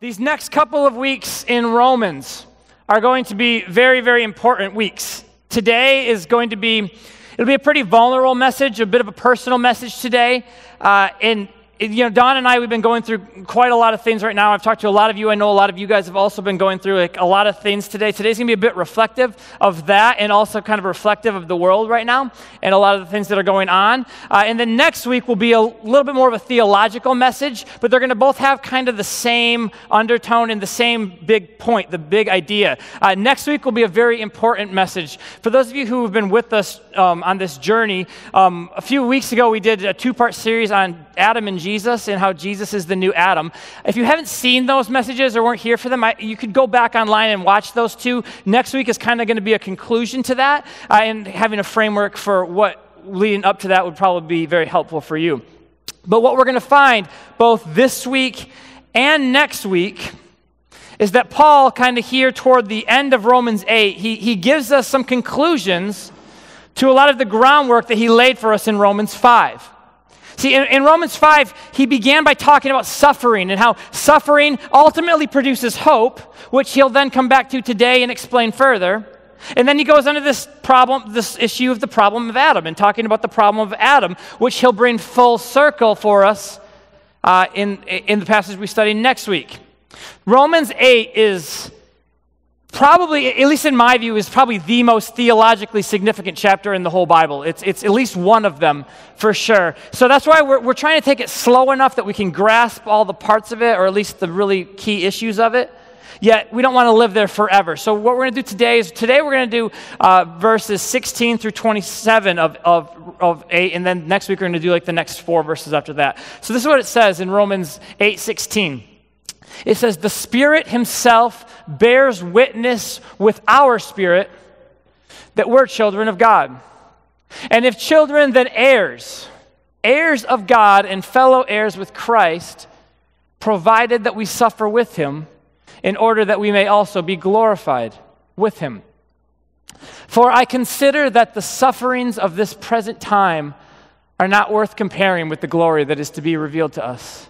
These next couple of weeks in Romans are going to be very, very important weeks. Today is going to be, it'll be a pretty vulnerable message, a bit of a personal message today. Uh, and you know, Dawn and I, we've been going through quite a lot of things right now. I've talked to a lot of you. I know a lot of you guys have also been going through like a lot of things today. Today's going to be a bit reflective of that and also kind of reflective of the world right now and a lot of the things that are going on. Uh, and then next week will be a little bit more of a theological message, but they're going to both have kind of the same undertone and the same big point, the big idea. Uh, next week will be a very important message. For those of you who have been with us um, on this journey, um, a few weeks ago we did a two part series on Adam and Jesus and how Jesus is the new Adam. If you haven't seen those messages or weren't here for them, I, you could go back online and watch those two. Next week is kind of going to be a conclusion to that, uh, and having a framework for what leading up to that would probably be very helpful for you. But what we're going to find both this week and next week is that Paul, kind of here toward the end of Romans 8, he, he gives us some conclusions to a lot of the groundwork that he laid for us in Romans 5. See, in, in, Romans 5, he began by talking about suffering and how suffering ultimately produces hope, which he'll then come back to today and explain further. And then he goes into this problem, this issue of the problem of Adam, and talking about the problem of Adam, which he'll bring full circle for us uh, in, in the passage we study next week. Romans 8 is probably, at least in my view, is probably the most theologically significant chapter in the whole Bible. It's, it's at least one of them for sure. So that's why we're, we're trying to take it slow enough that we can grasp all the parts of it, or at least the really key issues of it. Yet we don't want to live there forever. So what we're going to do today is today we're going to do uh, verses 16 through 27 of, of, of 8, and then next week we're going to do like the next four verses after that. So this is what it says in Romans 8, 16. It says, The Spirit Himself bears witness with our spirit that we're children of God. And if children, then heirs, heirs of God and fellow heirs with Christ, provided that we suffer with Him, in order that we may also be glorified with Him. For I consider that the sufferings of this present time are not worth comparing with the glory that is to be revealed to us.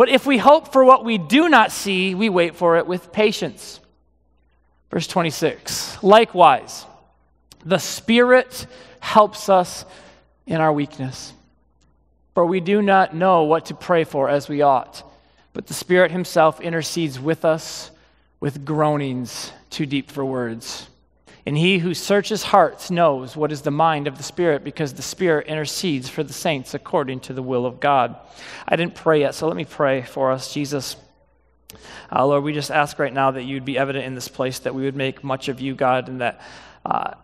But if we hope for what we do not see, we wait for it with patience. Verse 26 Likewise, the Spirit helps us in our weakness. For we do not know what to pray for as we ought, but the Spirit Himself intercedes with us with groanings too deep for words. And he who searches hearts knows what is the mind of the Spirit because the Spirit intercedes for the saints according to the will of God. I didn't pray yet, so let me pray for us, Jesus. Uh, Lord, we just ask right now that you'd be evident in this place, that we would make much of you, God, and that, uh,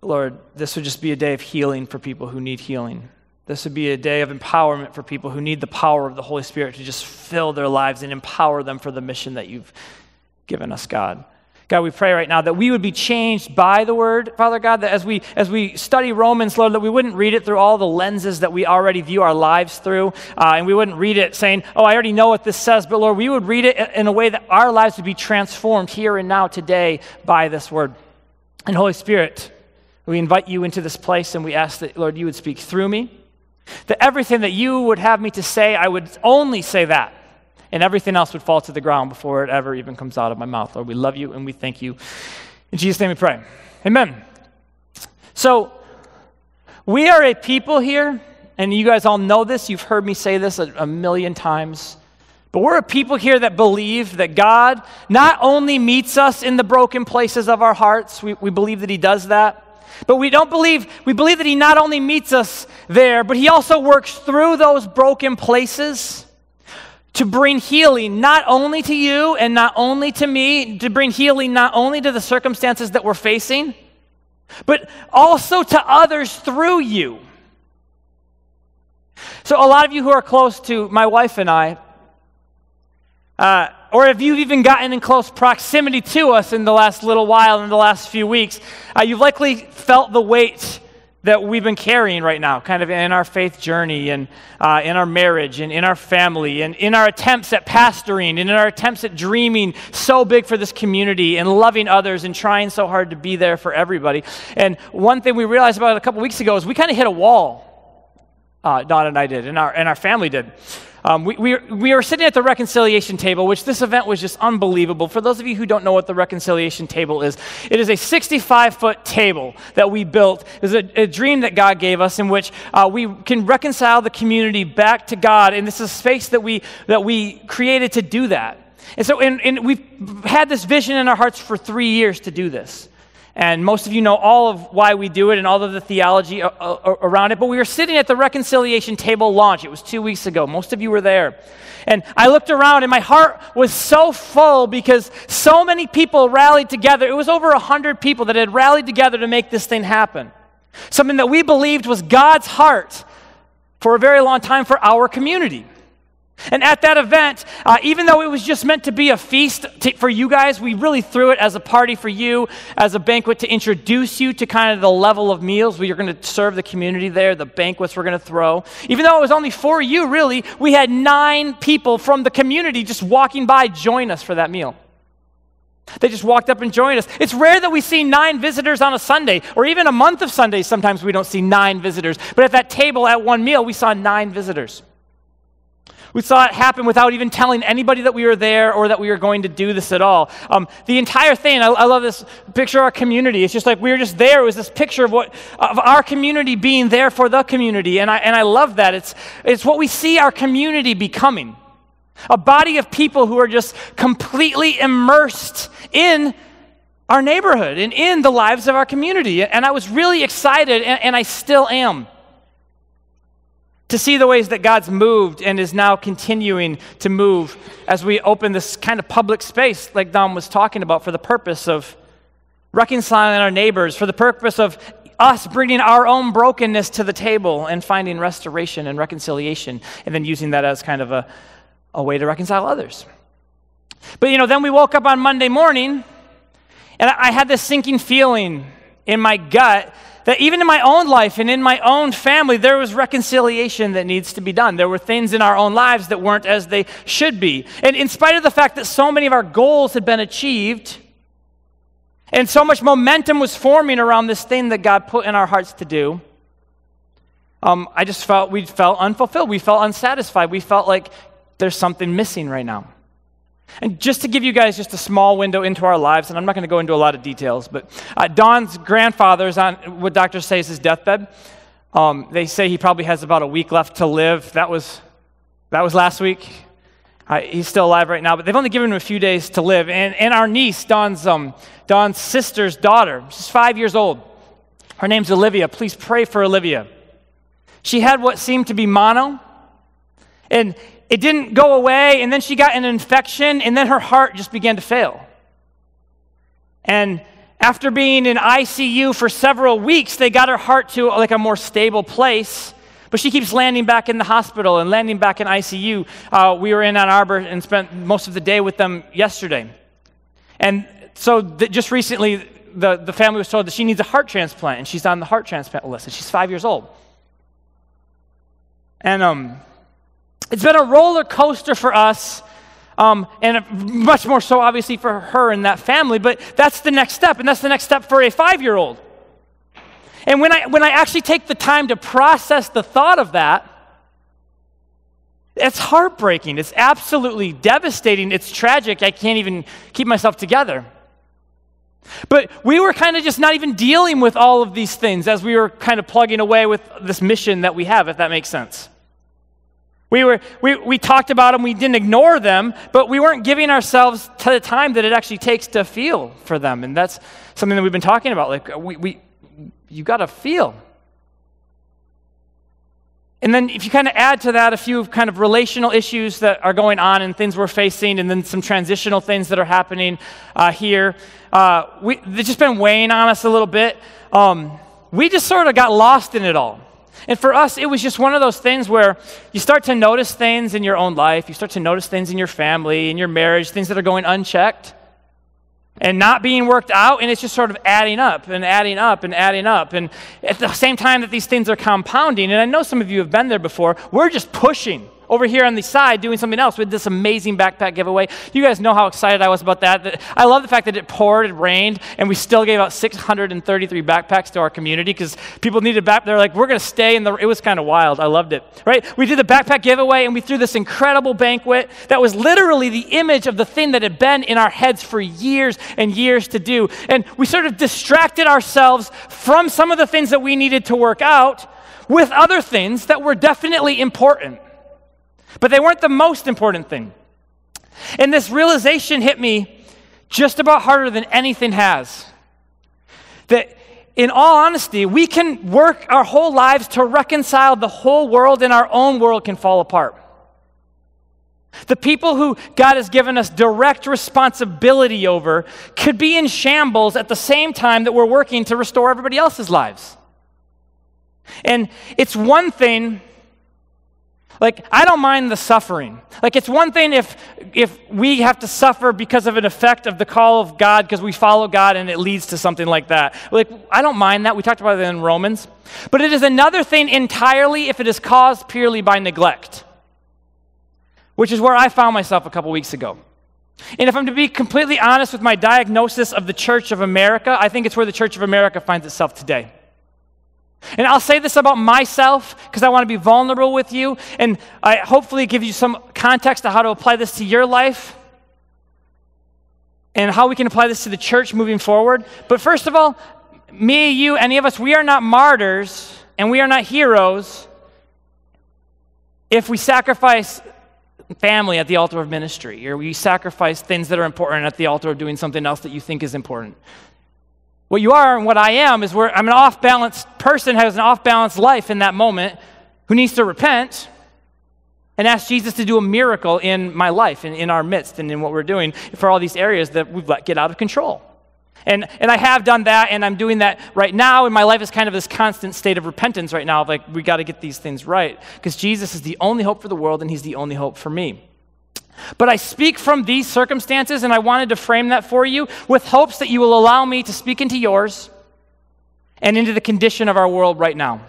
Lord, this would just be a day of healing for people who need healing. This would be a day of empowerment for people who need the power of the Holy Spirit to just fill their lives and empower them for the mission that you've given us, God. God, we pray right now that we would be changed by the word, Father God, that as we as we study Romans, Lord, that we wouldn't read it through all the lenses that we already view our lives through, uh, and we wouldn't read it saying, "Oh, I already know what this says," but Lord, we would read it in a way that our lives would be transformed here and now today by this word. And Holy Spirit, we invite you into this place, and we ask that, Lord, you would speak through me. That everything that you would have me to say, I would only say that and everything else would fall to the ground before it ever even comes out of my mouth. Lord, we love you and we thank you. In Jesus' name we pray. Amen. So, we are a people here, and you guys all know this. You've heard me say this a, a million times. But we're a people here that believe that God not only meets us in the broken places of our hearts, we, we believe that He does that. But we don't believe, we believe that He not only meets us there, but He also works through those broken places to bring healing not only to you and not only to me, to bring healing not only to the circumstances that we're facing, but also to others through you. So, a lot of you who are close to my wife and I, uh, or if you've even gotten in close proximity to us in the last little while, in the last few weeks, uh, you've likely felt the weight that we've been carrying right now, kind of in our faith journey and uh, in our marriage and in our family and in our attempts at pastoring and in our attempts at dreaming so big for this community and loving others and trying so hard to be there for everybody. And one thing we realized about a couple weeks ago is we kind of hit a wall. Uh, Dawn and I did, and our, and our family did. Um, we, we, we were sitting at the reconciliation table, which this event was just unbelievable. For those of you who don't know what the reconciliation table is, it is a 65 foot table that we built. It was a, a dream that God gave us in which uh, we can reconcile the community back to God. And this is a space that we, that we created to do that. And so and, and we've had this vision in our hearts for three years to do this. And most of you know all of why we do it and all of the theology uh, uh, uh, around it. But we were sitting at the reconciliation table launch. It was two weeks ago. Most of you were there. And I looked around and my heart was so full because so many people rallied together. It was over 100 people that had rallied together to make this thing happen. Something that we believed was God's heart for a very long time for our community. And at that event, uh, even though it was just meant to be a feast to, for you guys, we really threw it as a party for you, as a banquet to introduce you to kind of the level of meals we are going to serve the community there, the banquets we're going to throw. Even though it was only for you, really, we had nine people from the community just walking by join us for that meal. They just walked up and joined us. It's rare that we see nine visitors on a Sunday, or even a month of Sundays. Sometimes we don't see nine visitors. But at that table at one meal, we saw nine visitors. We saw it happen without even telling anybody that we were there or that we were going to do this at all. Um, the entire thing, I, I, love this picture of our community. It's just like we were just there. It was this picture of what of our community being there for the community, and I and I love that. It's it's what we see our community becoming, a body of people who are just completely immersed in our neighborhood and in the lives of our community. And I was really excited, and, and I still am to see the ways that God's moved and is now continuing to move as we open this kind of public space, like Dawn was talking about, for the purpose of reconciling our neighbors, for the purpose of us bringing our own brokenness to the table and finding restoration and reconciliation, and then using that as kind of a, a way to reconcile others. But you know, then we woke up on Monday morning, and I had this sinking feeling in my gut that even in my own life and in my own family, there was reconciliation that needs to be done. There were things in our own lives that weren't as they should be. And in spite of the fact that so many of our goals had been achieved, and so much momentum was forming around this thing that God put in our hearts to do, um, I just felt we felt unfulfilled. We felt unsatisfied. We felt like there's something missing right now. And just to give you guys just a small window into our lives, and I'm not going to go into a lot of details, but uh, Dawn's grandfather is on what doctors say is his deathbed. Um, they say he probably has about a week left to live. That was, that was last week. Uh, he's still alive right now, but they've only given him a few days to live. And, and our niece, Dawn's, um, Dawn's sister's daughter, she's five years old. Her name's Olivia. Please pray for Olivia. She had what seemed to be mono. And it didn't go away, and then she got an infection, and then her heart just began to fail. And after being in ICU for several weeks, they got her heart to like a more stable place. But she keeps landing back in the hospital and landing back in ICU. Uh, we were in Ann Arbor and spent most of the day with them yesterday. And so th- just recently, the, the family was told that she needs a heart transplant, and she's on the heart transplant list, and she's five years old. And um, it's been a roller coaster for us, um, and much more so, obviously, for her and that family, but that's the next step, and that's the next step for a five year old. And when I, when I actually take the time to process the thought of that, it's heartbreaking. It's absolutely devastating. It's tragic. I can't even keep myself together. But we were kind of just not even dealing with all of these things as we were kind of plugging away with this mission that we have, if that makes sense. We, were, we, we talked about them, we didn't ignore them, but we weren't giving ourselves to the time that it actually takes to feel for them. And that's something that we've been talking about. Like, we, we, you got to feel. And then, if you kind of add to that a few kind of relational issues that are going on and things we're facing, and then some transitional things that are happening uh, here, uh, we, they've just been weighing on us a little bit. Um, we just sort of got lost in it all. And for us, it was just one of those things where you start to notice things in your own life, you start to notice things in your family, in your marriage, things that are going unchecked and not being worked out, and it's just sort of adding up and adding up and adding up. And at the same time that these things are compounding, and I know some of you have been there before, we're just pushing over here on the side doing something else with this amazing backpack giveaway. You guys know how excited I was about that. I love the fact that it poured, it rained, and we still gave out 633 backpacks to our community because people needed back. They're like, we're going to stay in the. It was kind of wild. I loved it. Right? We did the backpack giveaway, and we threw this incredible banquet that was literally the image of the thing that had been in our heads for years and years to do. And we sort of distracted ourselves from some of the things that we needed to work out with other things that were definitely important. But they weren't the most important thing. And this realization hit me just about harder than anything has. That in all honesty, we can work our whole lives to reconcile the whole world, and our own world can fall apart. The people who God has given us direct responsibility over could be in shambles at the same time that we're working to restore everybody else's lives. And it's one thing like, I don't mind the suffering. Like, it's one thing if, if we have to suffer because of an effect of the call of God because we follow God and it leads to something like that. Like, I don't mind that. We talked about it in Romans. But it is another thing entirely if it is caused purely by neglect, which is where I found myself a couple weeks ago. And if I'm to be completely honest with my diagnosis of the Church of America, I think it's where the Church of America finds itself today. And I'll say this about myself because I want to be vulnerable with you and I hopefully give you some context to how to apply this to your life and how we can apply this to the church moving forward. But first of all, me, you, any of us, we are not martyrs and we are not heroes if we sacrifice family at the altar of ministry or we sacrifice things that are important at the altar of doing something else that you think is important. What you are and what I am is where I'm an off balance person, has an off balance life in that moment, who needs to repent and ask Jesus to do a miracle in my life and in our midst and in what we're doing for all these areas that we've let get out of control. And, and I have done that, and I'm doing that right now, and my life is kind of this constant state of repentance right now like, we got to get these things right. Because Jesus is the only hope for the world, and He's the only hope for me. But I speak from these circumstances, and I wanted to frame that for you with hopes that you will allow me to speak into yours and into the condition of our world right now.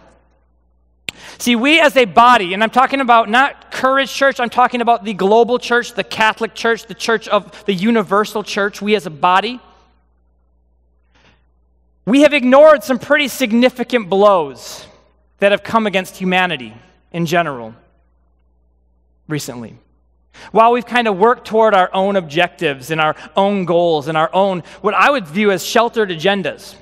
See, we as a body, and I'm talking about not Courage Church, I'm talking about the global church, the Catholic Church, the church of the universal church, we as a body, we have ignored some pretty significant blows that have come against humanity in general recently. While we've kind of worked toward our own objectives and our own goals and our own, what I would view as sheltered agendas.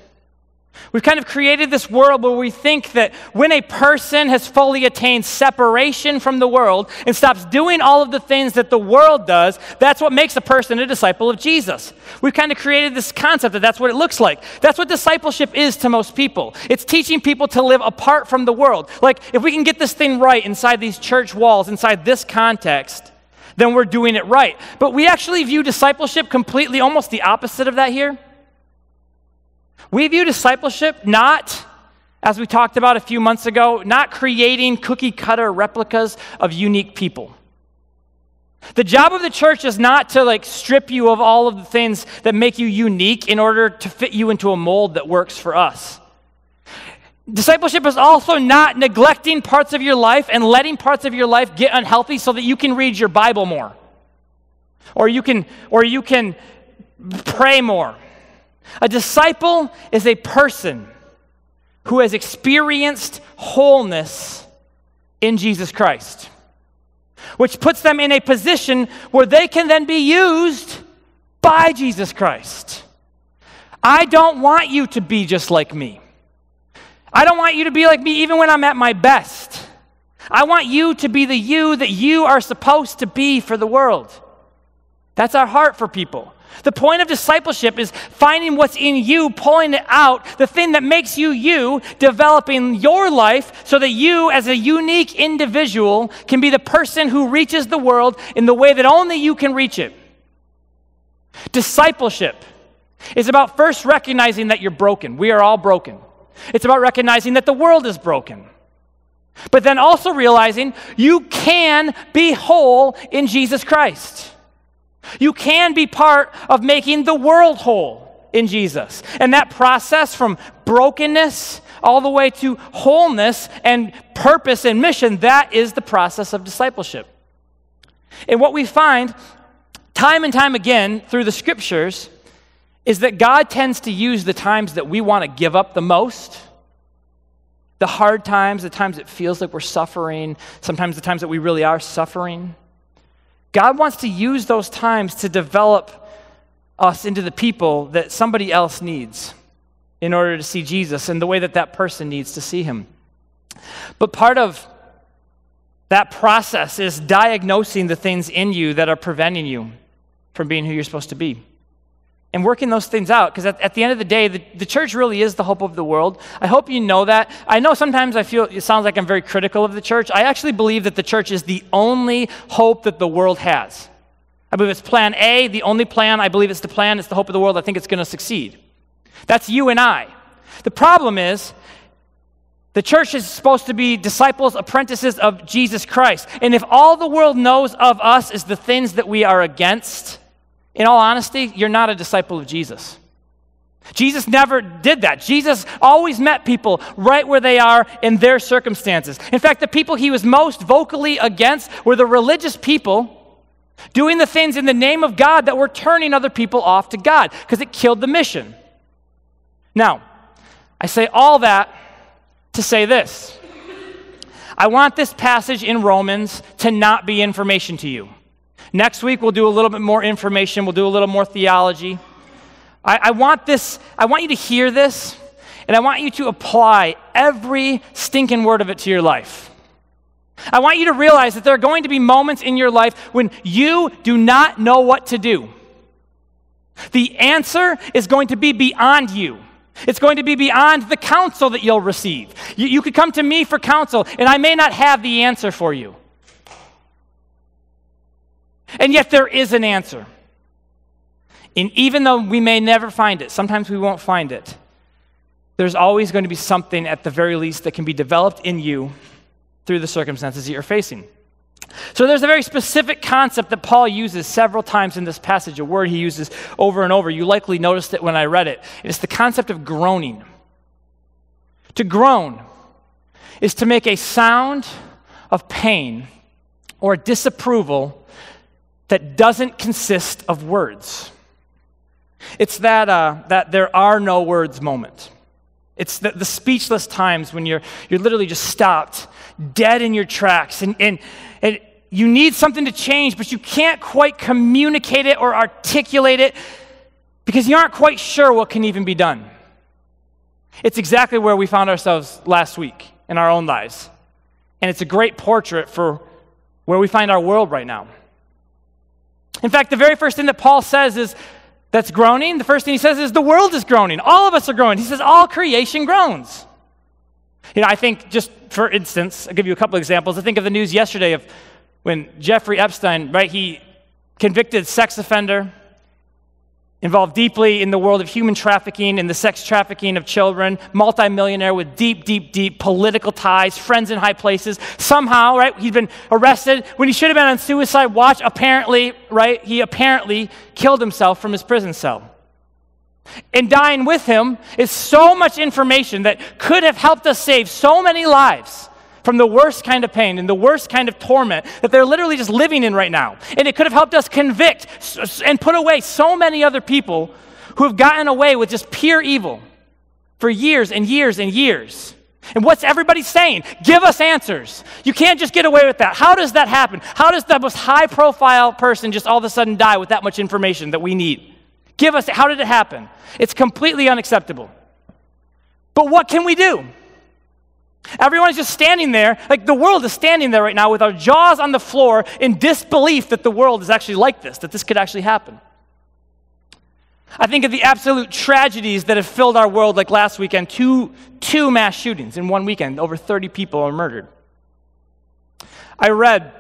We've kind of created this world where we think that when a person has fully attained separation from the world and stops doing all of the things that the world does, that's what makes a person a disciple of Jesus. We've kind of created this concept that that's what it looks like. That's what discipleship is to most people. It's teaching people to live apart from the world. Like, if we can get this thing right inside these church walls, inside this context, then we're doing it right. But we actually view discipleship completely almost the opposite of that here. We view discipleship not, as we talked about a few months ago, not creating cookie cutter replicas of unique people. The job of the church is not to like strip you of all of the things that make you unique in order to fit you into a mold that works for us. Discipleship is also not neglecting parts of your life and letting parts of your life get unhealthy so that you can read your Bible more. Or you can or you can pray more. A disciple is a person who has experienced wholeness in Jesus Christ, which puts them in a position where they can then be used by Jesus Christ. I don't want you to be just like me. I don't want you to be like me even when I'm at my best. I want you to be the you that you are supposed to be for the world. That's our heart for people. The point of discipleship is finding what's in you, pulling it out, the thing that makes you you, developing your life so that you, as a unique individual, can be the person who reaches the world in the way that only you can reach it. Discipleship is about first recognizing that you're broken. We are all broken. It's about recognizing that the world is broken. But then also realizing you can be whole in Jesus Christ. You can be part of making the world whole in Jesus. And that process from brokenness all the way to wholeness and purpose and mission, that is the process of discipleship. And what we find time and time again through the scriptures is that God tends to use the times that we want to give up the most the hard times, the times it feels like we're suffering, sometimes the times that we really are suffering. God wants to use those times to develop us into the people that somebody else needs in order to see Jesus and the way that that person needs to see him. But part of that process is diagnosing the things in you that are preventing you from being who you're supposed to be and working those things out. Because at, at, the end of the day, the, the church really is the hope of the world. I hope you know that. I know sometimes I feel it sounds like I'm very critical of the church. I actually believe that the church is the only hope that the world has. I believe it's plan A, the only plan. I believe it's the plan, it's the hope of the world. I think it's going to succeed. That's you and I. The problem is, the church is supposed to be disciples, apprentices of Jesus Christ. And if all the world knows of us is the things that we are against, in all honesty, you're not a disciple of Jesus. Jesus never did that. Jesus always met people right where they are in their circumstances. In fact, the people he was most vocally against were the religious people doing the things in the name of God that were turning other people off to God because it killed the mission. Now, I say all that to say this I want this passage in Romans to not be information to you. Next week, we'll do a little bit more information, we'll do a little more theology. I, I, want this, I want you to hear this, and I want you to apply every stinking word of it to your life. I want you to realize that there are going to be moments in your life when you do not know what to do. The answer is going to be beyond you. It's going to be beyond the counsel that you'll receive. You, you could come to me for counsel, and I may not have the answer for you. And yet there is an answer. And even though we may never find it, sometimes we won't find it, there's always going to be something at the very least that can be developed in you through the circumstances that you're facing. So there's a very specific concept that Paul uses several times in this passage, a word he uses over and over. You likely noticed it when I read it. It's the concept of groaning. To groan is to make a sound of pain or disapproval that doesn't consist of words. It's that, uh, that there are no words moment. It's the, the, speechless times when you're, you're literally just stopped, dead in your tracks, and, and, and you need something to change, but you can't quite communicate it or articulate it because you aren't quite sure what can even be done. It's exactly where we found ourselves last week in our own lives. And it's a great portrait for where we find our world right now. In fact, the very first thing that Paul says is that's groaning. The first thing he says is the world is groaning. All of us are groaning. He says all creation groans. You know, I think just for instance, I'll give you a couple examples. I think of the news yesterday of when Jeffrey Epstein, right, he convicted sex offender, involved deeply in the world of human trafficking and the sex trafficking of children, multimillionaire with deep, deep, deep political ties, friends in high places. Somehow, right, he's been arrested when he should have been on suicide watch. Apparently, right, he apparently killed himself from his prison cell. And dying with him is so much information that could have helped us save so many lives from the worst kind of pain and the worst kind of torment that they're literally just living in right now. And it could have helped us convict and put away so many other people who have gotten away with just pure evil for years and years and years. And what's everybody saying? Give us answers. You can't just get away with that. How does that happen? How does the most high profile person just all of a sudden die with that much information that we need? Give us, how did it happen? It's completely unacceptable. But what can we do? Everyone is just standing there, like the world is standing there right now with our jaws on the floor in disbelief that the world is actually like this, that this could actually happen. I think of the absolute tragedies that have filled our world, like last weekend two, two mass shootings in one weekend. Over 30 people are murdered. I read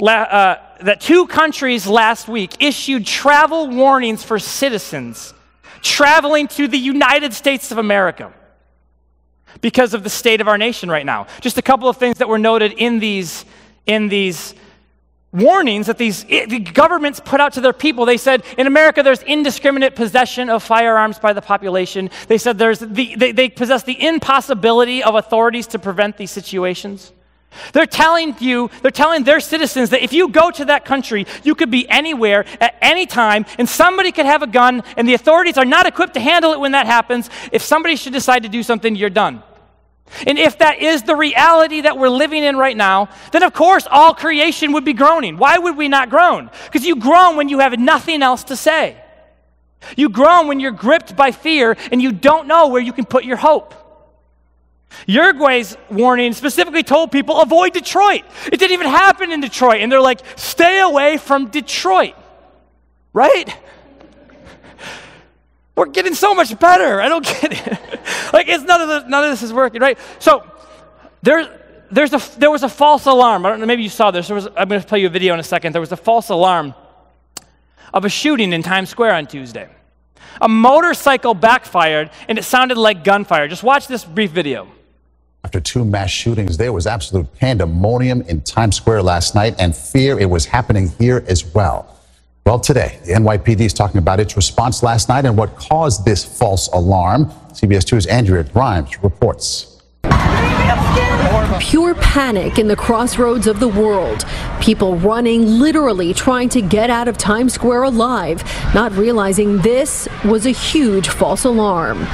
uh, that two countries last week issued travel warnings for citizens traveling to the United States of America because of the state of our nation right now. Just a couple of things that were noted in these, in these warnings that these the governments put out to their people. They said in America there's indiscriminate possession of firearms by the population. They said there's the, they, they possess the impossibility of authorities to prevent these situations. They're telling you, they're telling their citizens that if you go to that country, you could be anywhere at any time, and somebody could have a gun, and the authorities are not equipped to handle it when that happens. If somebody should decide to do something, you're done. And if that is the reality that we're living in right now, then of course all creation would be groaning. Why would we not groan? Because you groan when you have nothing else to say. You groan when you're gripped by fear and you don't know where you can put your hope. Uruguay's warning specifically told people avoid Detroit. It didn't even happen in Detroit. And they're like, stay away from Detroit. Right? We're getting so much better. I don't get it. like, it's none of, this, none of this is working, right? So, there, there's a, there was a false alarm. I don't know, maybe you saw this. Was, I'm going to play you a video in a second. There was a false alarm of a shooting in Times Square on Tuesday. A motorcycle backfired and it sounded like gunfire. Just watch this brief video. After two mass shootings, there was absolute pandemonium in Times Square last night and fear it was happening here as well. Well, today, the NYPD is talking about its response last night and what caused this false alarm. CBS 2's Andrea Grymes reports. Pure panic in the crossroads of the world. People running, literally trying to get out of Times Square alive, not realizing this was a huge false alarm.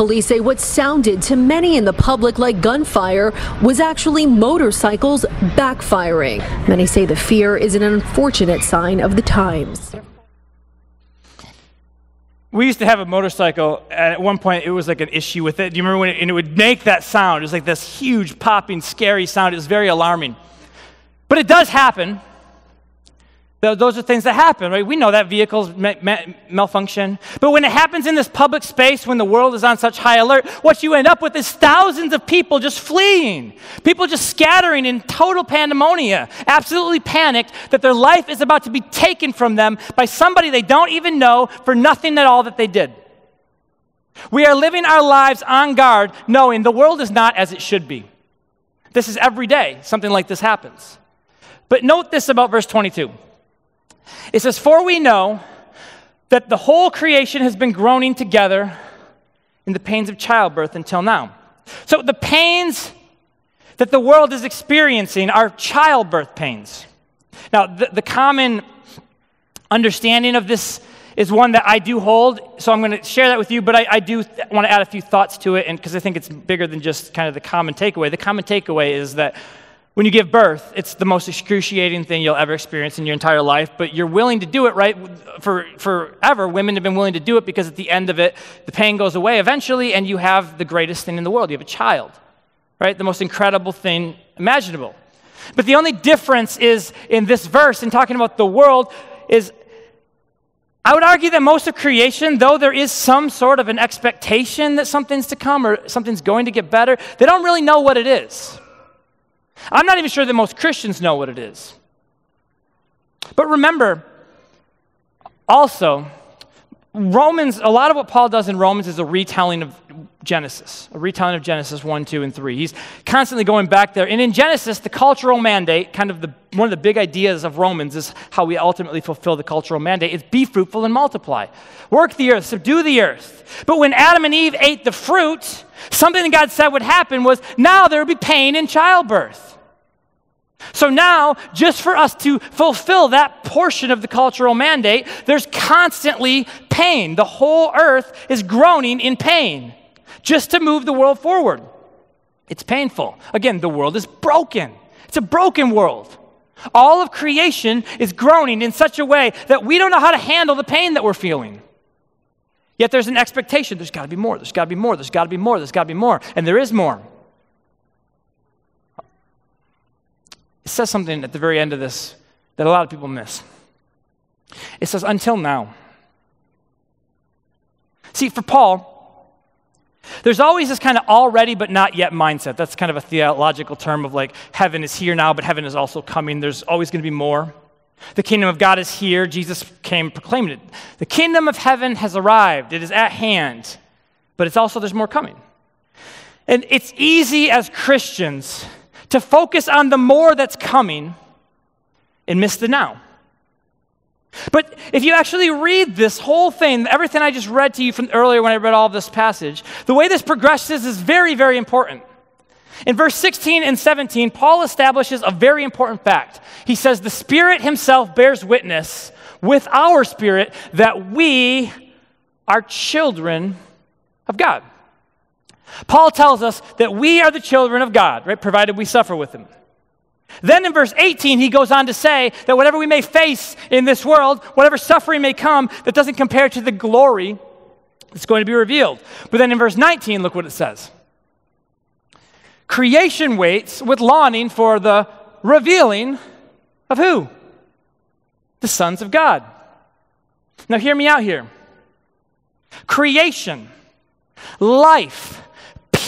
Police say what sounded to many in the public like gunfire was actually motorcycles backfiring. Many say the fear is an unfortunate sign of the times. We used to have a motorcycle, and at one point it was like an issue with it. Do you remember when it, and it would make that sound? It was like this huge, popping, scary sound. It was very alarming. But it does happen. Those are things that happen, right? We know that vehicles malfunction. But when it happens in this public space, when the world is on such high alert, what you end up with is thousands of people just fleeing. People just scattering in total pandemonia, absolutely panicked that their life is about to be taken from them by somebody they don't even know for nothing at all that they did. We are living our lives on guard, knowing the world is not as it should be. This is every day something like this happens. But note this about verse 22. It says, For we know that the whole creation has been groaning together in the pains of childbirth until now. So the pains that the world is experiencing are childbirth pains. Now, the, the common understanding of this is one that I do hold, so I'm going to share that with you, but I, I do th- want to add a few thoughts to it because I think it's bigger than just kind of the common takeaway. The common takeaway is that when you give birth, it's the most excruciating thing you'll ever experience in your entire life, but you're willing to do it, right? For forever, women have been willing to do it because at the end of it, the pain goes away eventually, and you have the greatest thing in the world. You have a child, right? The most incredible thing imaginable. But the only difference is in this verse, in talking about the world, is I would argue that most of creation, though there is some sort of an expectation that something's to come or something's going to get better, they don't really know what it is. I'm not even sure that most Christians know what it is. But remember, also, Romans, a lot of what Paul does in Romans is a retelling of Genesis, a retelling of Genesis 1, 2, and 3. He's constantly going back there. And in Genesis, the cultural mandate, kind of the, one of the big ideas of Romans, is how we ultimately fulfill the cultural mandate, is be fruitful and multiply. Work the earth, subdue the earth. But when Adam and Eve ate the fruit, something that God said would happen was now there would be pain in childbirth. So now, just for us to fulfill that portion of the cultural mandate, there's constantly pain. The whole earth is groaning in pain just to move the world forward. It's painful. Again, the world is broken, it's a broken world. All of creation is groaning in such a way that we don't know how to handle the pain that we're feeling. Yet there's an expectation. There's got to be more. There's got to be more. There's got to be more. There's got to be more. And there is more. It says something at the very end of this that a lot of people miss. It says, until now. See, for Paul, there's always this kind of already but not yet mindset. That's kind of a theological term of like heaven is here now, but heaven is also coming. There's always going to be more. The kingdom of God is here. Jesus came proclaimed it. The kingdom of heaven has arrived. It is at hand. But it's also there's more coming. And it's easy as Christians to focus on the more that's coming and miss the now. But if you actually read this whole thing, everything I just read to you from earlier when I read all of this passage, the way this progresses is very, very important. In verse 16 and 17, Paul establishes a very important fact. He says, The Spirit Himself bears witness with our spirit that we are children of God. Paul tells us that we are the children of God, right? Provided we suffer with Him. Then in verse 18, he goes on to say that whatever we may face in this world, whatever suffering may come, that doesn't compare to the glory that's going to be revealed. But then in verse 19, look what it says Creation waits with longing for the revealing of who? The sons of God. Now, hear me out here. Creation, life,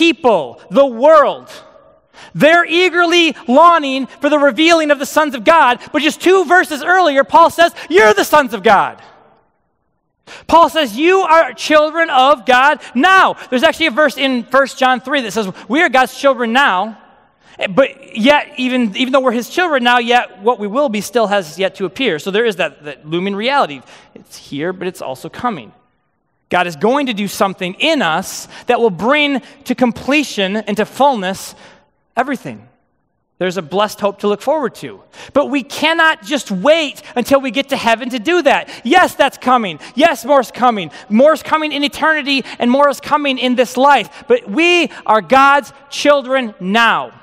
people, the world they're eagerly longing for the revealing of the sons of God. But just two verses earlier, Paul says, You're the sons of God. Paul says, You are children of God now. There's actually a verse in 1 John 3 that says, We are God's children now. But yet, even, even though we're his children now, yet what we will be still has yet to appear. So there is that, that looming reality. It's here, but it's also coming. God is going to do something in us that will bring to completion and to fullness everything. There's a blessed hope to look forward to. But we cannot just wait until we get to heaven to do that. Yes, that's coming. Yes, more's coming. More's coming in eternity, and more is coming in this life. But we are God's children now.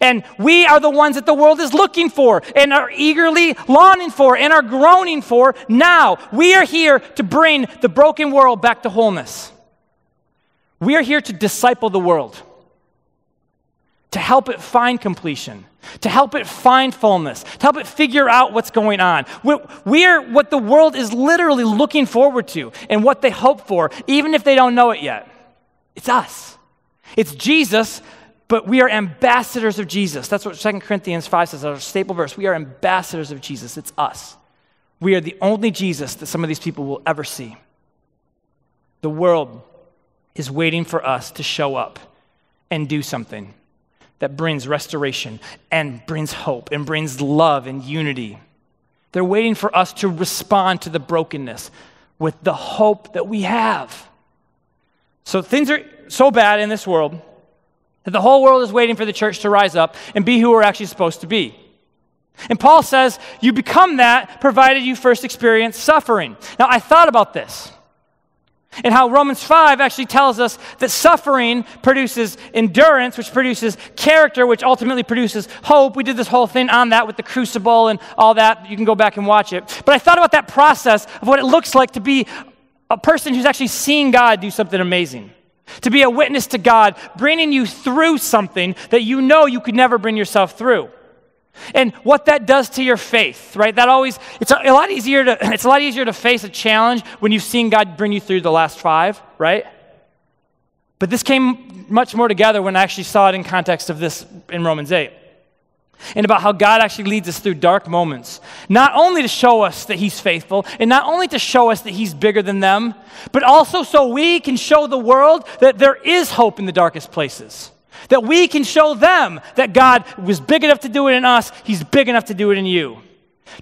And we are the ones that the world is looking for and are eagerly longing for and are groaning for now. We are here to bring the broken world back to wholeness. We are here to disciple the world to help it find completion, to help it find fullness, to help it figure out what's going on. We are what the world is literally looking forward to and what they hope for, even if they don't know it yet. It's us. It's Jesus, but we are ambassadors of Jesus. That's what 2 Corinthians 5 says, our staple verse. We are ambassadors of Jesus. It's us. We are the only Jesus that some of these people will ever see. The world is waiting for us to show up and do something that brings restoration and brings hope and brings love and unity. They're waiting for us to respond to the brokenness with the hope that we have. So things are so bad in this world that the whole world is waiting for the church to rise up and be who we're actually supposed to be. And Paul says, You become that provided you first experience suffering. Now, I thought about this and how Romans 5 actually tells us that suffering produces endurance, which produces character, which ultimately produces hope. We did this whole thing on that with the crucible and all that. You can go back and watch it. But I thought about that process of what it looks like to be a person who's actually seeing God do something amazing. To be a witness to God, bringing you through something that you know you could never bring yourself through. And what that does to your faith right? That always it's a, a, lot easier to it's a lot easier to face a challenge when you've seen god bring you through the last five right? But this came much more together when i actually saw it in context of this in romans 8 and about how god actually leads us through dark moments not only to show us that he's faithful and not only to show us that he's bigger than them but also so we can show the world that there is hope in the darkest places that we can show them that God was big enough to do it in us, He's big enough to do it in you.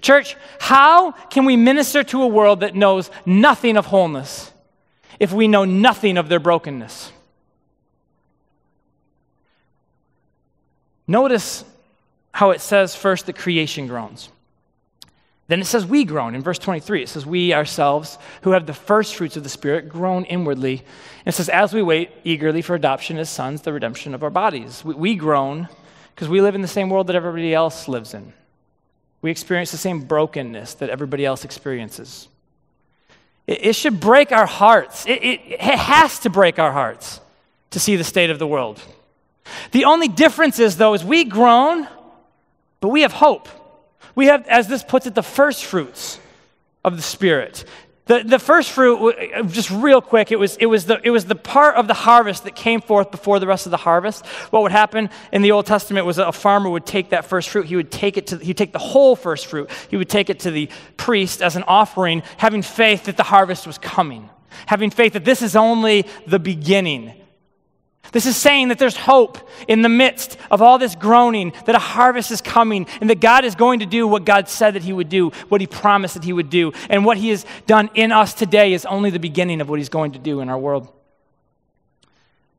Church, how can we minister to a world that knows nothing of wholeness if we know nothing of their brokenness? Notice how it says first that creation groans. Then it says we groan in verse 23. It says we ourselves who have the first fruits of the Spirit groan inwardly. And it says as we wait eagerly for adoption as sons, the redemption of our bodies. We, we groan because we live in the same world that everybody else lives in. We experience the same brokenness that everybody else experiences. It, it should break our hearts. It, it, it has to break our hearts to see the state of the world. The only difference is, though, is we groan, but we have hope. We have, as this puts it, the first fruits of the Spirit. The, the first fruit, uh, just real quick, it was, it, was the, it was the part of the harvest that came forth before the rest of the harvest. What would happen in the Old Testament was a farmer would take that first fruit, he would take it to, he'd take the whole first fruit, he would take it to the priest as an offering, having faith that the harvest was coming, having faith that this is only the beginning. This is saying that there's hope in the midst of all this groaning, that a harvest is coming, and that God is going to do what God said that He would do, what He promised that He would do. And what He has done in us today is only the beginning of what He's going to do in our world.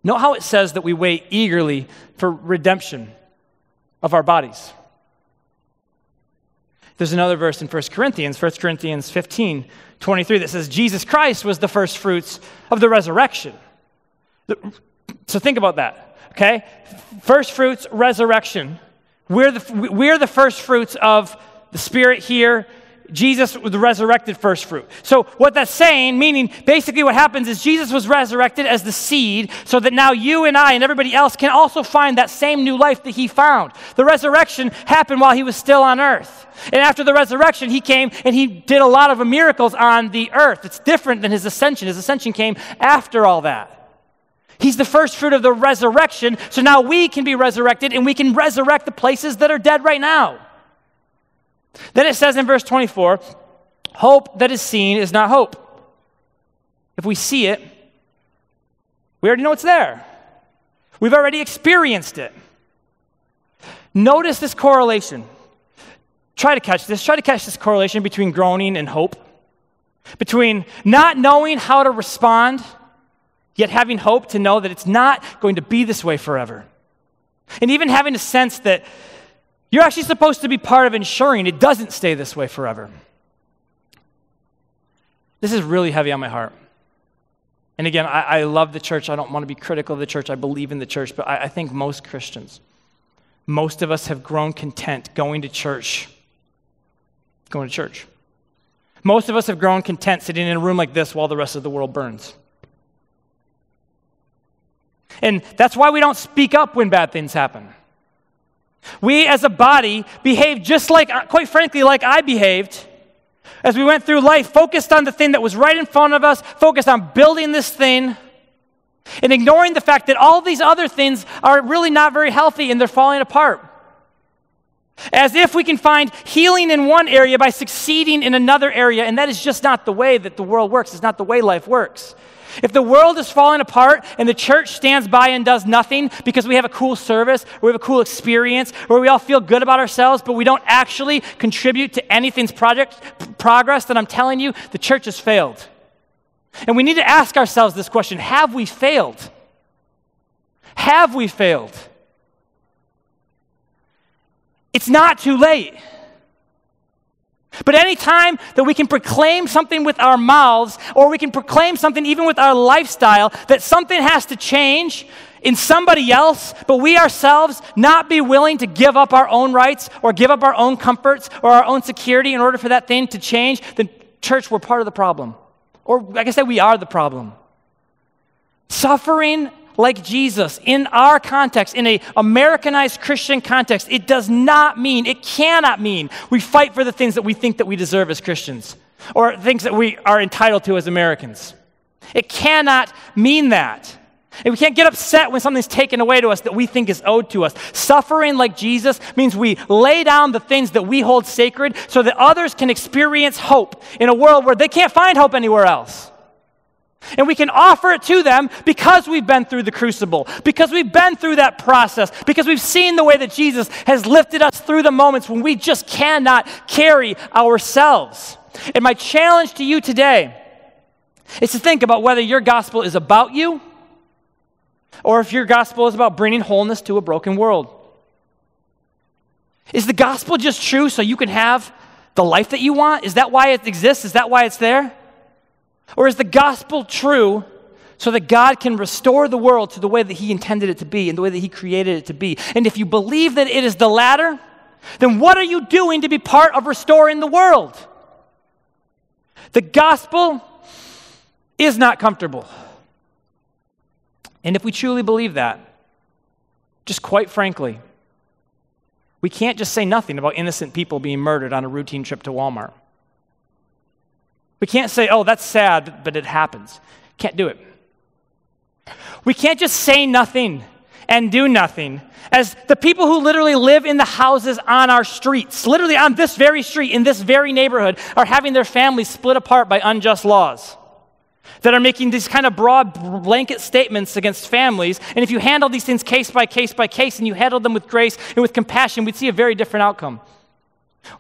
Note how it says that we wait eagerly for redemption of our bodies. There's another verse in 1 Corinthians, 1 Corinthians 15, 23, that says, Jesus Christ was the first fruits of the resurrection. So think about that, okay? First fruits, resurrection. We're the, we're the first fruits of the Spirit here. Jesus was the resurrected first fruit. So, what that's saying, meaning basically what happens is Jesus was resurrected as the seed, so that now you and I and everybody else can also find that same new life that he found. The resurrection happened while he was still on earth. And after the resurrection, he came and he did a lot of miracles on the earth. It's different than his ascension. His ascension came after all that. He's the first fruit of the resurrection, so now we can be resurrected and we can resurrect the places that are dead right now. Then it says in verse 24 hope that is seen is not hope. If we see it, we already know it's there, we've already experienced it. Notice this correlation. Try to catch this. Try to catch this correlation between groaning and hope, between not knowing how to respond yet having hope to know that it's not going to be this way forever. And even having a sense that you're actually supposed to be part of ensuring it doesn't stay this way forever. This is really heavy on my heart. And again, I, I love the church. I don't want to be critical of the church. I believe in the church. But I, I think most Christians, most of us have grown content going to church. Going to church. Most of us have grown content sitting in a room like this while the rest of the world burns. And that's why we don't speak up when bad things happen. We as a body behave just like, uh, quite frankly, like I behaved as we went through life, focused on the thing that was right in front of us, focused on building this thing, and ignoring the fact that all these other things are really not very healthy and they're falling apart. As if we can find healing in one area by succeeding in another area, and that is just not the way that the world works. It's not the way life works. If the world is falling apart and the church stands by and does nothing because we have a cool service or we have a cool experience where we all feel good about ourselves, but we don't actually contribute to anything's project, progress, then I'm telling you, the church has failed. And we need to ask ourselves this question Have we failed? Have we failed? It's not too late. But anytime that we can proclaim something with our mouths, or we can proclaim something even with our lifestyle, that something has to change in somebody else, but we ourselves not be willing to give up our own rights or give up our own comforts or our own security in order for that thing to change, then, church, we're part of the problem. Or, like I said, we are the problem. Suffering like Jesus in our context, in a Americanized Christian context, it does not mean, it cannot mean we fight for the things that we think that we deserve as Christians or things that we are entitled to as Americans. It cannot mean that. And we can't get upset when something's taken away to us that we think is owed to us. Suffering like Jesus means we lay down the things that we hold sacred so that others can experience hope in a world where they can't find hope anywhere else. And we can offer it to them because we've been through the crucible, because we've been through that process, because we've seen the way that Jesus has lifted us through the moments when we just cannot carry ourselves. And my challenge to you today is to think about whether your gospel is about you or if your gospel is about bringing wholeness to a broken world. Is the gospel just true so you can have the life that you want? Is that why it exists? Is that why it's there? Or is the gospel true so that God can restore the world to the way that He intended it to be and the way that He created it to be? And if you believe that it is the latter, then what are you doing to be part of restoring the world? The gospel is not comfortable. And if we truly believe that, just quite frankly, we can't just say nothing about innocent people being murdered on a routine trip to Walmart. We can't say, oh, that's sad, but it happens. Can't do it. We can't just say nothing and do nothing as the people who literally live in the houses on our streets, literally on this very street, in this very neighborhood, are having their families split apart by unjust laws that are making these kind of broad blanket statements against families. And if you handle these things case by case by case and you handle them with grace and with compassion, we'd see a very different outcome.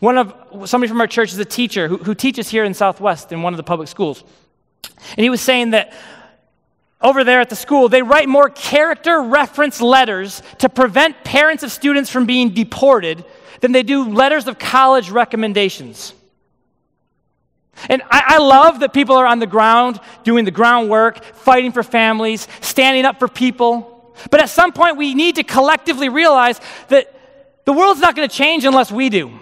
One of somebody from our church is a teacher who, who teaches here in Southwest in one of the public schools. And he was saying that over there at the school, they write more character reference letters to prevent parents of students from being deported than they do letters of college recommendations. And I, I, love that people are on the ground doing the groundwork, fighting for families, standing up for people. But at some point, we need to collectively realize that the world's not going to change unless we do.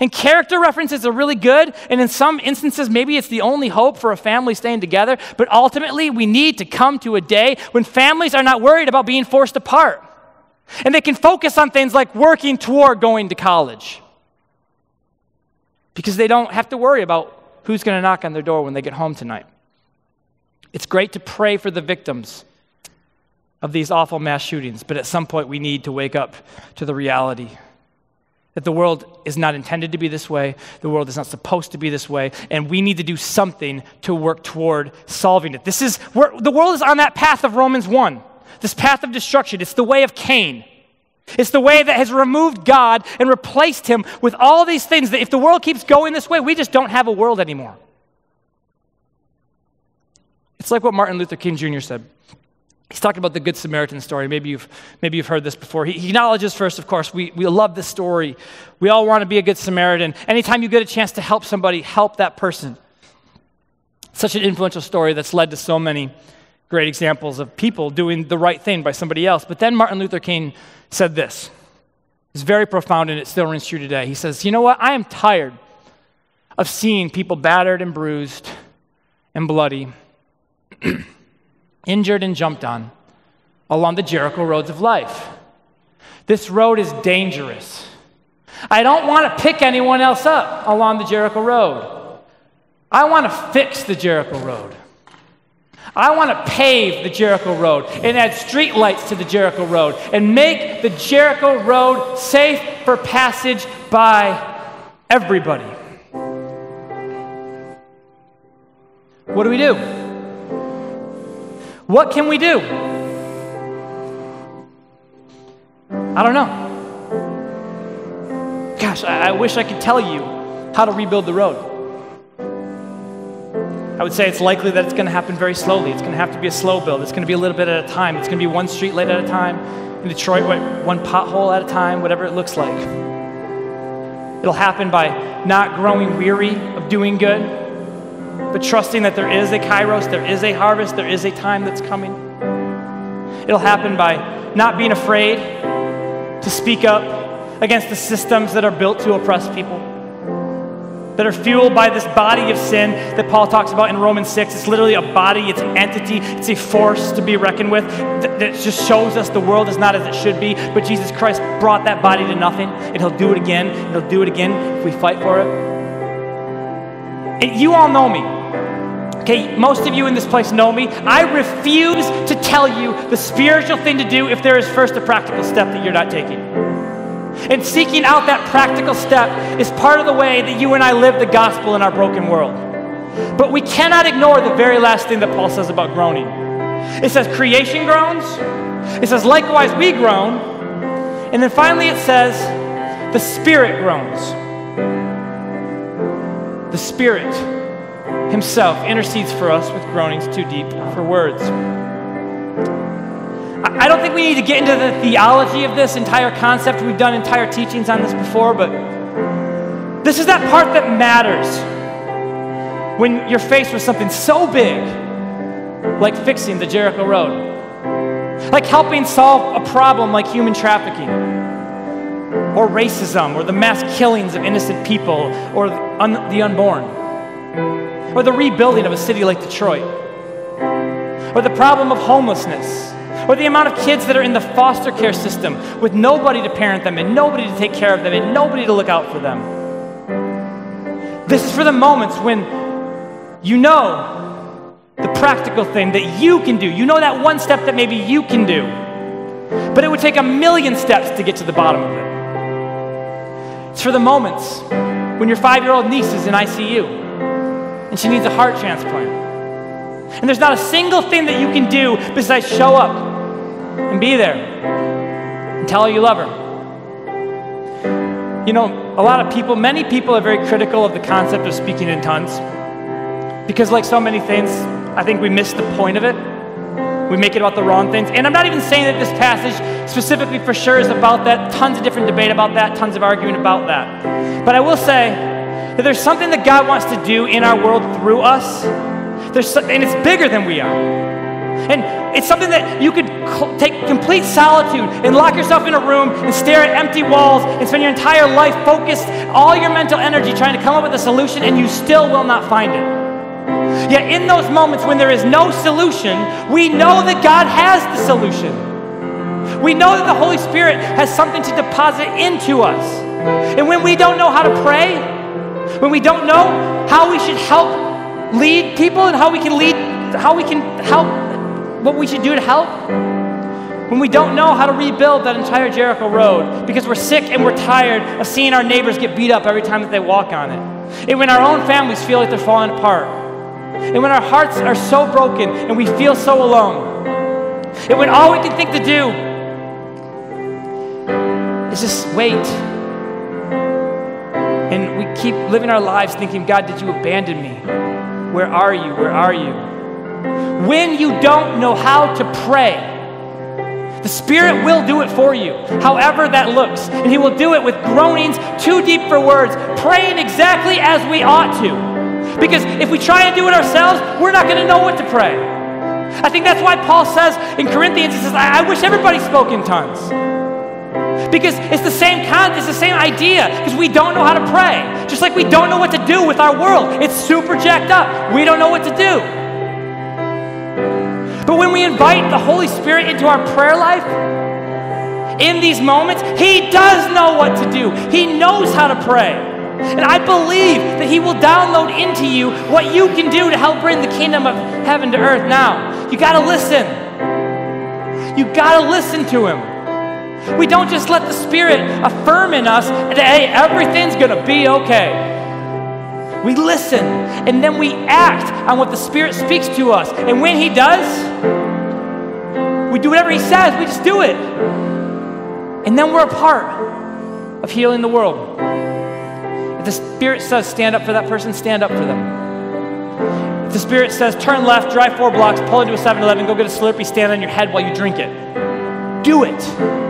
And character references are really good, and in some instances, maybe it's the only hope for a family staying together. But ultimately, we need to come to a day when families are not worried about being forced apart. And they can focus on things like working toward going to college because they don't have to worry about who's going to knock on their door when they get home tonight. It's great to pray for the victims of these awful mass shootings, but at some point we need to wake up to the reality that the world is not intended to be this way, the world is not supposed to be this way, and we need to do something to work toward solving it. This is the world is on that path of Romans 1, this path of destruction. It's the way of Cain. It's the way that has removed God and replaced him with all these things that if the world keeps going this way, we just don't have a world anymore. It's like what Martin Luther King Jr. said. He's talking about the Good Samaritan story. Maybe you've, maybe you've heard this before. He, he acknowledges first, of course, we, we love this story. We all want to be a Good Samaritan. Anytime you get a chance to help somebody, help that person. Such an influential story that's led to so many great examples of people doing the right thing by somebody else. But then Martin Luther King said this. It's very profound and it still rings true today. He says, You know what? I am tired of seeing people battered and bruised and bloody, injured and jumped on along the Jericho roads of life. This road is dangerous. I don't want to pick anyone else up along the Jericho road. I want to fix the Jericho road. I want to pave the Jericho Road and add street lights to the Jericho Road and make the Jericho Road safe for passage by everybody. What do we do? What can we do? I don't know. Gosh, I, I wish I could tell you how to rebuild the road. I would say it's likely that it's going to happen very slowly. It's going to have to be a slow build. It's going to be a little bit at a time. It's going to be one street light at a time. In Detroit, one pothole at a time, whatever it looks like. It'll happen by not growing weary of doing good, but trusting that there is a kairos, there is a harvest, there is a time that's coming. It'll happen by not being afraid to speak up against the systems that are built to oppress people that are fueled by this body of sin that Paul talks about in Romans 6. It's literally a body, it's an entity, it's a force to be reckoned with that, just shows us the world is not as it should be. But Jesus Christ brought that body to nothing, and He'll do it again, and He'll do it again if we fight for it. And you all know me. Okay, most of you in this place know me. I refuse to tell you the spiritual thing to do if there is first a practical step that you're not taking. And seeking out that practical step is part of the way that you and I live the gospel in our broken world. But we cannot ignore the very last thing that Paul says about groaning. It says creation groans, it says likewise we groan, and then finally it says the Spirit groans. The Spirit Himself intercedes for us with groanings too deep for words. I don't think we need to get into the theology of this entire concept. We've done entire teachings on this before, but this is that part that matters when you're faced with something so big like fixing the Jericho Road, like helping solve a problem like human trafficking, or racism, or the mass killings of innocent people, or the unborn. Or the rebuilding of a city like Detroit, or the problem of homelessness, or the amount of kids that are in the foster care system with nobody to parent them and nobody to take care of them and nobody to look out for them. This is for the moments when you know the practical thing that you can do. You know that one step that maybe you can do, but it would take a million steps to get to the bottom of it. It's for the moments when your five year old niece is in ICU and she needs a heart transplant. And there's not a single thing that you can do besides show up and be there and tell her you love her. You know, a lot of people, many people are very critical of the concept of speaking in tongues because, like so many things, I think we miss the point of it. We make it about the wrong things. And I'm not even saying that this passage specifically for sure is about that. Tons of different debate about that, tons of arguing about that. But I will say that there's something that God wants to do in our world through us. There's, and it's bigger than we are. And it's something that you could cl- take complete solitude and lock yourself in a room and stare at empty walls and spend your entire life focused, all your mental energy trying to come up with a solution, and you still will not find it. Yet, in those moments when there is no solution, we know that God has the solution. We know that the Holy Spirit has something to deposit into us. And when we don't know how to pray, when we don't know how we should help lead people and how we can lead, how we can help, what we should do to help, when we don't know how to rebuild that entire Jericho road because we're sick and we're tired of seeing our neighbors get beat up every time that they walk on it, and when our own families feel like they're falling apart, and when our hearts are so broken and we feel so alone, and when all we can think to do is just wait and we keep living our lives thinking, God, did you abandon me? Where are you? Where are you? When you don't know how to pray, the Spirit will do it for you, however that looks. And He will do it with groanings too deep for words, praying exactly as we ought to. Because if we try and do it ourselves, we're not going to know what to pray. I think that's why Paul says in Corinthians, he says, I, I wish everybody spoke in tongues. Because it's the same kind, it's the same idea. Because we don't know how to pray. Just like we don't know what to do with our world. It's super jacked up. We don't know what to do. But when we invite the Holy Spirit into our prayer life, in these moments, He does know what to do. He knows how to pray. And I believe that He will download into you what you can do to help bring the kingdom of heaven to earth now. You got to listen. You got to listen to Him. We don't just let the Spirit affirm in us that, hey, everything's going to be okay. We listen and then we act on what the Spirit speaks to us. And when He does, we do whatever He says, we just do it. And then we're a part of healing the world. If the Spirit says stand up for that person, stand up for them. If the Spirit says turn left, drive four blocks, pull into a 7 Eleven, go get a Slurpee, stand on your head while you drink it, do it.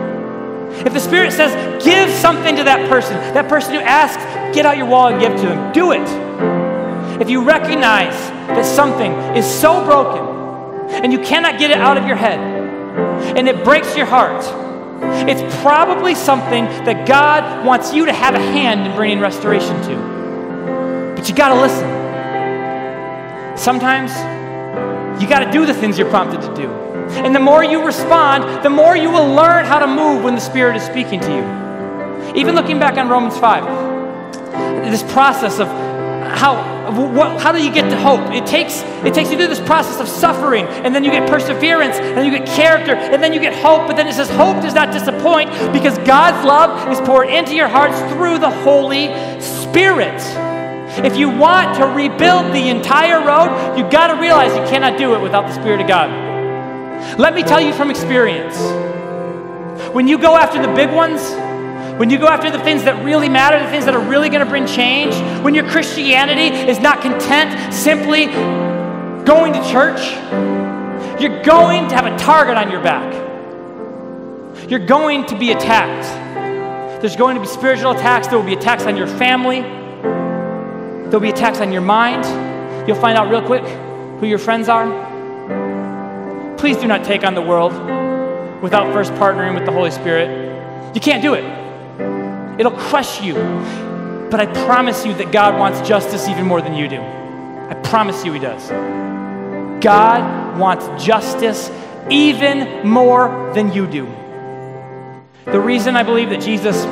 If the Spirit says, give something to that person, that person who asks, get out your wall and give to them, do it. If you recognize that something is so broken and you cannot get it out of your head and it breaks your heart, it's probably something that God wants you to have a hand in bringing restoration to. But you got to listen. Sometimes you got to do the things you're prompted to do. And the more you respond, the more you will learn how to move when the Spirit is speaking to you. Even looking back on Romans 5, this process of how, what, how do you get to hope? It takes, it takes you through this process of suffering, and then you get perseverance, and then you get character, and then you get hope. But then it says, hope does not disappoint because God's love is poured into your hearts through the Holy Spirit. If you want to rebuild the entire road, you've got to realize you cannot do it without the Spirit of God. Let me tell you from experience when you go after the big ones, when you go after the things that really matter, the things that are really going to bring change, when your Christianity is not content simply going to church, you're going to have a target on your back. You're going to be attacked. There's going to be spiritual attacks, there will be attacks on your family, there'll be attacks on your mind. You'll find out real quick who your friends are. Please do not take on the world without first partnering with the Holy Spirit. You can't do it, it'll crush you. But I promise you that God wants justice even more than you do. I promise you He does. God wants justice even more than you do. The reason I believe that Jesus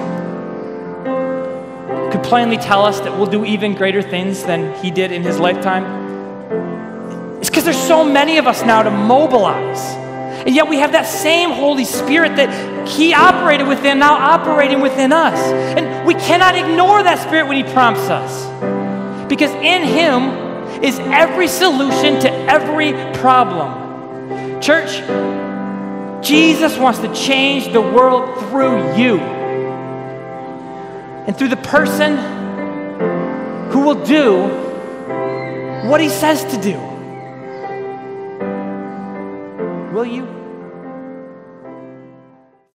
plainly tell us that we'll do even greater things than he did in his lifetime It's because there's so many of us now to mobilize. And yet we have that same Holy Spirit that he operated within, now operating within us. And we cannot ignore that Spirit when he prompts us. Because in him is every solution to every problem. Church, Jesus wants to change the world through you and through the person who will do what he says to do. Will you?